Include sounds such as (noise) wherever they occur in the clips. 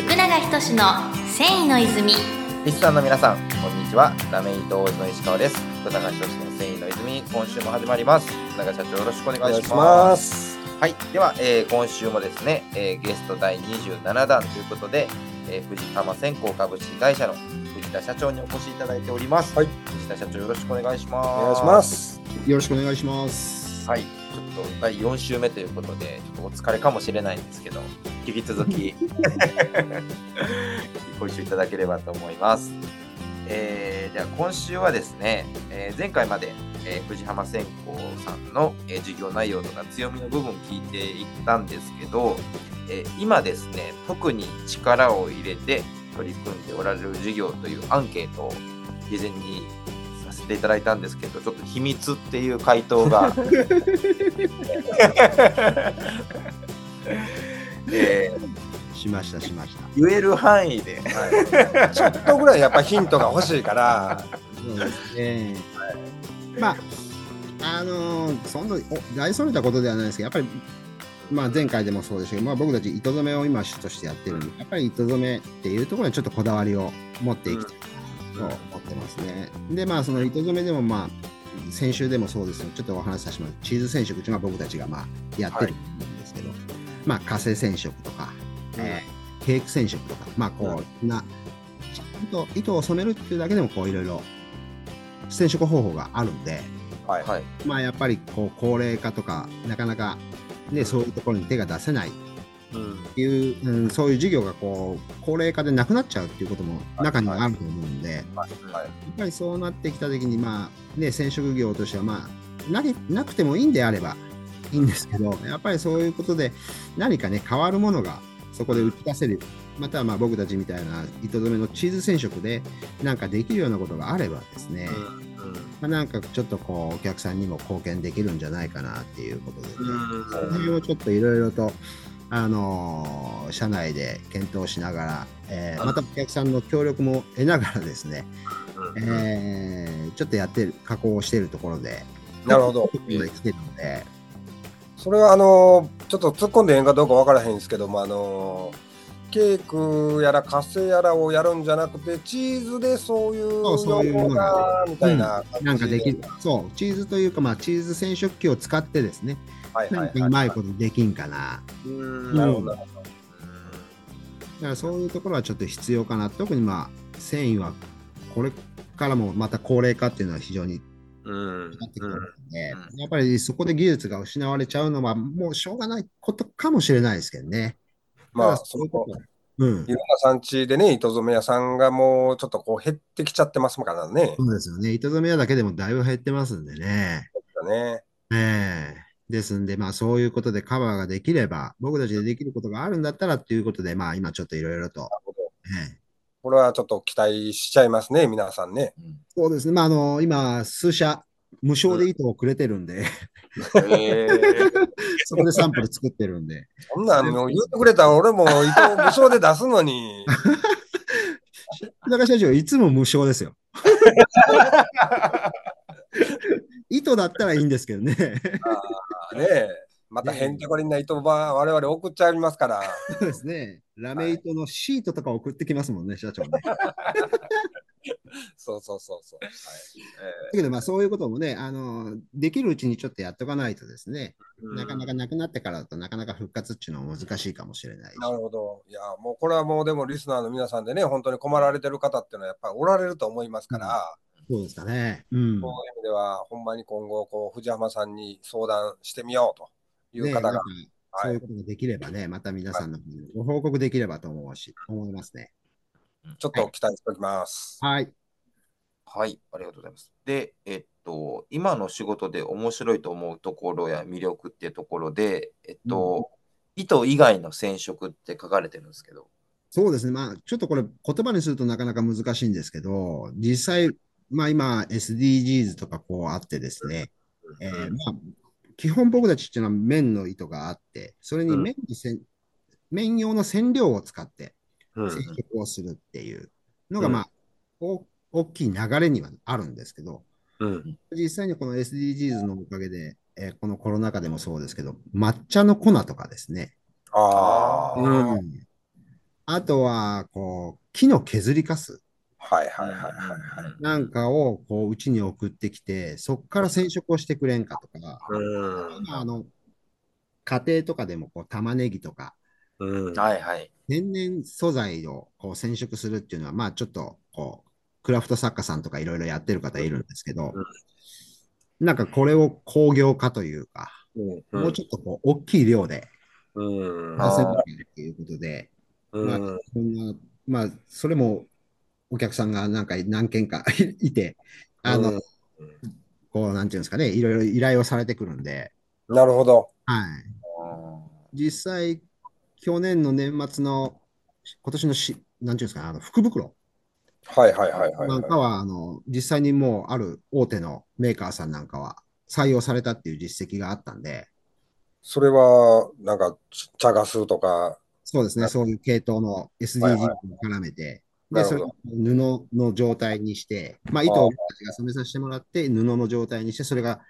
福永仁の繊維の泉リスナーの皆さん、こんにちは。ラメイトの石川です。福永仁の繊維の泉、今週も始まります。福永社長、よろしくお願いします。ます。はい。では、えー今週もですね、えーゲスト第27弾ということで、えー藤浜線香株式会社の藤田社長にお越しいただいております。はい藤田社長、よろしくお願いします。お願いしま。す。よろしくお願いします。はい。ちょっと第4週目ということで、ちょっとお疲れかもしれないんですけど、引き続き (laughs) ご一緒いただければと思います。えー、では今週はですね、えー前回まで、えー藤浜線香さんの、えー授業内容とか強みの部分聞いていったんですけど、えー今ですね、特に力を入れて取り組んでおられる授業というアンケートを事前にさせていただいたんですけど、ちょっと秘密っていう回答が、(laughs) えーしました、しました。言える範囲で、ちょっとぐらいやっぱヒントが欲しいから、そうですね。まあ、あのーそんなお大それたことではないですけど、やっぱり、まあ、前回でもそうでしたけど、まあ、僕たち糸染めを今主としてやってるんで、やっぱり糸染めっていうところにちょっとこだわりを持っていきたいなと思ってますね。で、まあ、その糸染めでも、まあ、先週でもそうですよ、ちょっとお話しさせてもらう。チーズ染色っていうのは僕たちがまあやってるんですけど、まあ、火星染色とか、えーケーク染色とか、まあこう、な、ちゃんと糸を染めるっていうだけでもこういろいろ染色方法があるんで、はい。はい、まあやっぱりこう高齢化とか、なかなかね、そういうところに手が出せないっていう、うん、そういう事業がこう高齢化でなくなっちゃうっていうことも中にはあると思うんで、やっはい。ぱりそうなってきた時に、まあね、染色業としては、まあなけなくてもいいんであればいいんですけど、やっぱりそういうことで何かね、変わるものがそこで打ち出せる、またはまあ僕たちみたいな糸染めのチーズ染色でなんかできるようなことがあればですね、まあ、なんかちょっとこうお客さんにも貢献できるんじゃないかなっていうことでね、その辺をちょっといろいろと、あのー社内で検討しながら、えーまたお客さんの協力も得ながらですね、えーちょっとやってる、加工をしているところで、なるほど。来てるので、それはあのちょっと突っ込んでええんかどうかわからへんですけども、あのケークやらカセやらをやるんじゃなくて、チーズでそういうそうそういうものがみたいな感じなんかできる、そう、チーズというか、まあ、チーズ染色機を使ってですね、はいうまいことできんかな。うんなるほど。なるほどだからそういうところはちょっと必要かな。特にまあ、繊維はこれからもまた高齢化っていうのは非常にうんなってくるので、うんやっぱりそこで技術が失われちゃうのはもうしょうがないことかもしれないですけどね。まあ、そういうこと。うんい。ろんな産地でね、糸染め屋さんがもうちょっとこう減ってきちゃってますからね。そうですよね。糸染め屋だけでもだいぶ減ってますんでね。ねええですんで、まあそういうことでカバーができれば、僕たちでできることがあるんだったらっていうことで、まあ今ちょっといろいろと、なるほどええこれはちょっと期待しちゃいますね、皆さんね。そうですね。まああの、今、数社無償で糸をくれてるんで、えーそこでサンプル作ってるんで、そんなん言ってくれたら俺も糸を無償で出すのに。(laughs) 福永社長、いつも無償ですよ。(laughs) 糸だったらいいんですけどね。ねえ、またへんてこりんな糸ば我々送っちゃいますから。そうですね。ラメ糸のシートとか送ってきますもんね、社長ね。だ (laughs) そうそうそうそう。はいけど、まあそういうこともね、あの、できるうちにちょっとやっとかないとですね、なかなかなくなってからだとなかなか復活っていうのは難しいかもしれないし。なるほど。いや、もうこれはもうでもリスナーの皆さんでね、本当に困られてる方っていうのはやっぱりおられると思いますから、そうですかね。うん。そういう意味では、ほんまに今後、こう藤浜さんに相談してみようというね、方が、なんかはいそういうことができればね、また皆さんのご報告できればと思うし、思いますね。ちょっと期待しておきます。はい。はい、ありがとうございます。で、えっと、今の仕事で面白いと思うところや魅力っていうところで、えっと、糸以外の染色って書かれてるんですけど、そうですね。まあ、ちょっとこれ言葉にするとなかなか難しいんですけど、実際、まあ今 SDGs とかこうあってですね、えーまあ、基本僕たちっていうのは綿の糸があって、それにうん。綿のせん綿用の染料を使ってうん。染色をするっていうのが、うん。まあ、お大きい流れにはあるんですけど、うん。実際にこの SDGs のおかげで、えーこのコロナ禍でもそうですけど、抹茶の粉とかですね、ああ、うん。あとは、こう、木の削りカスはいはいはいはいはい。なんかを、こう、うちに送ってきて、そこから染色をしてくれんかとか、うん。今あの、家庭とかでも、こう、玉ねぎとか、うん。はいはい。天然素材をこう染色するっていうのは、まあちょっとこう、クラフト作家さんとかいろいろやってる方いるんですけど、なんかこれを工業化というか、うんもうちょっとこう大きい量でうん。出せるっていうことで、まあうん。こんな、まあそれもお客さんがなんか何件か (laughs) いて、あの、うんこうなんていうんですかね、いろいろ依頼をされてくるんで、なるほど。はい。実際、去年の年末の、今年のし、なんていうんですかね、あの福袋はいはいはいはい。なんかは、あの、実際にもうある大手のメーカーさんなんかは採用されたっていう実績があったんで、それは、なんか、茶ガスとか、そうですね、はいそういう系統のいも絡めて、で、それを布の状態にして、まあ、糸を僕たちが染めさせてもらって、布の状態にして、それが、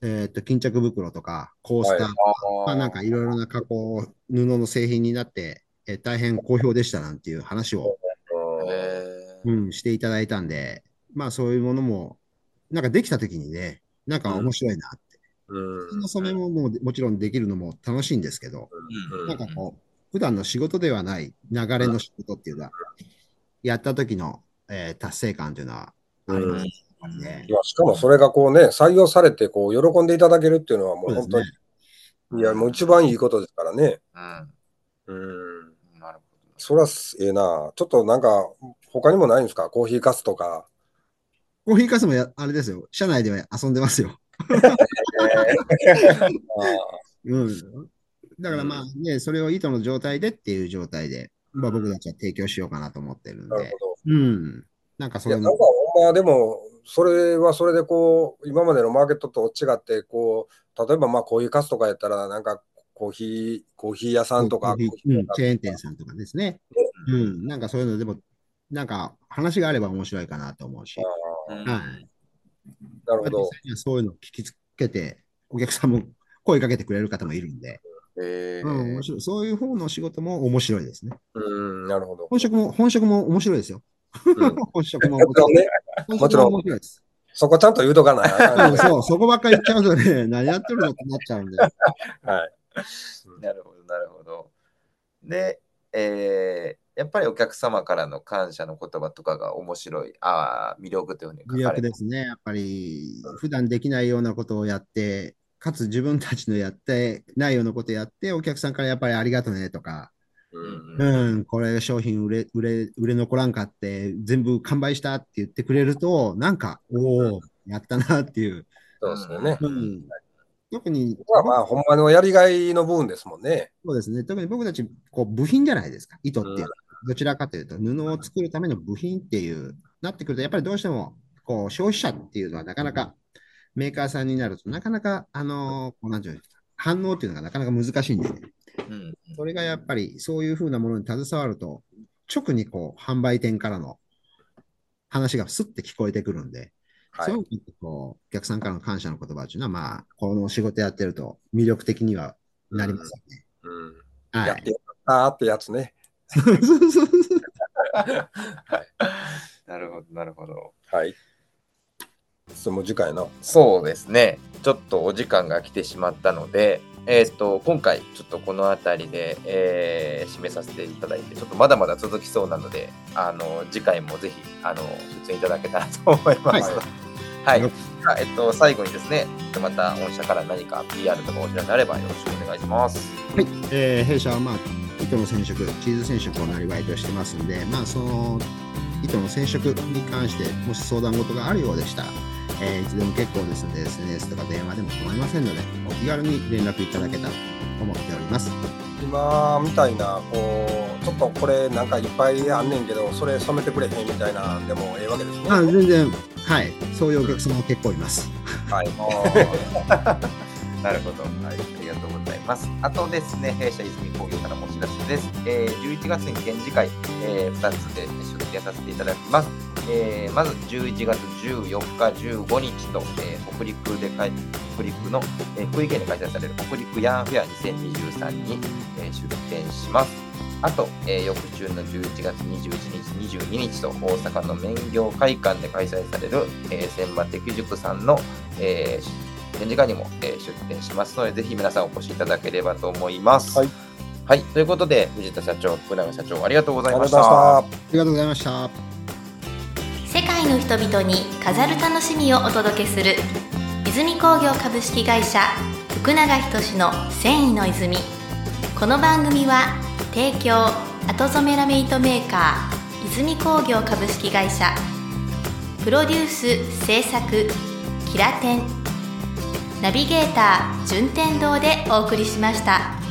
えっと、巾着袋とか、コースターはい。まあ、なんかいろいろな加工、布の製品になって、え大変好評でしたなんていう話を、うんしていただいたんで、まあそういうものも、なんかできたときにね、なんか面白いなって。うん。普通の染め物ももちろんできるのも楽しいんですけど、うん。なんかこう、普段の仕事ではない流れの仕事っていうのは、やった時の、えー達成感というのはあります、ねい。やしかもそれがこうね、採用されてこう喜んでいただけるっていうのはもう本当に、いや、もう一番いいことですからね。うん。うん。なるほそれはええな。ちょっとなんか、他にもないんですか？コーヒーカスとか。コーヒーカスもやあれですよ、社内では遊んでますよ。(laughs) うん。だからまあね、それを糸の状態でっていう状態で、まあ僕たちは提供しようかなと思ってるんで、なるほうん。なんかそういうのなんか、ほんまでも、それはそれでこう、今までのマーケットと違って、こう、例えばまあコーヒーカスとかやったら、なんかコーヒー、コーヒー屋さんとか、コーヒーうんチェーン店さんとかですね。うん。なんかそういうのでも、なんか話があれば面白いかなと思うし、はい。なるほどそういうのを聞きつけて、お客さんも声かけてくれる方もいるんで、えうん、面白い。そういう方の仕事も面白いですね。うん、なるほど。本職も、本職も面白いですよ。うん (laughs) 本職ももちろんね、本もちろん面白いです。そこちゃんと言うとかなあかんね。うんそう、そこばっかり言っちゃうとね、(laughs) 何やってるのってなっちゃうんで。はい。なるほど、なるほど。で、えーやっぱりお客様からの感謝の言葉とかが面白い、ああ、魅力というふうに書魅かれて力ですね。やっぱり、普段できないようなことをやって、かつ自分たちのやってないようなことをやって、お客さんからやっぱりありがとうねとか、うんうん、これ商品売れ、売れ、売れ残らんかって、全部完売したって言ってくれると、なんか、おお、やったなっていう。そうですよね。うん、特に、まあまあ、ほんまのやりがいの部分ですもんね。そうですね。特に僕たち、こう、部品じゃないですか。糸っていうのは。どちらかというと、布を作るための部品っていう、なってくると、やっぱりどうしても、こう、消費者っていうのはなかなか、メーカーさんになるとなかなか、あのこうなんていうの反応っていうのがなかなか難しいんでね。うんそれがやっぱり、そういうふうなものに携わると、直にこう、販売店からの話がスッて聞こえてくるんで、はいそういうこう、お客さんからの感謝の言葉っていうのは、まあ、この仕事やってると魅力的にはなりますよね。うん。はい。やってよかってやつね。(laughs) なるほど、なるほど。はい。それも次回の。そうですね。ちょっとお時間が来てしまったので、えっ、と、今回、ちょっとこの辺りで、えー締めさせていただいて、ちょっとまだまだ続きそうなので、あの、次回もぜひ、あの、出演いただけたらと思います。ははいい。あえっと、最後にですね、また御社から何か PR とかお知らせあればよろしくお願いします。はい、えー弊社は、まあ、糸の染色、チーズ染色をなりわいとしてますんで、まあ、その糸の染色に関して、もし相談事があるようでしたら、えーいつでも結構ですので、SNS とか電話でも構いませんので、お気軽に連絡いただけたらと思っております。今みたいな、こう、ちょっとこれなんかいっぱいあんねんけど、それ染めてくれへんみたいなんでもええわけですね。あ全然、はい、そういうお客様も結構います。はい。(laughs) なるほど、はい。ありがとうございます。あとですね、弊社泉工業からもお知らせです。えー11月に展示会、え2つで出展させていただきます。えーまず11月14日、15日と、えー北陸で開北陸の、えー福井県で開催される北陸ヤンフェア2023に、えー出展します。あと、えー翌週の11月21日、22日と大阪の免業会館で開催される、えー、千葉適塾さんの、えー展示会にも、えー出展しますので、ぜひ皆さんお越しいただければと思います。はい。はい、ということで、藤田社長、福永社長、ありがとうございま。した。ありがとうございました。世界の人々に飾る楽しみをお届けする泉工業株式会社福永仁の繊維の泉。この番組は提供後染めラメイトメーカー泉工業株式会社。プロデュース制作キラテン。ナビゲーター順天堂でお送りしました。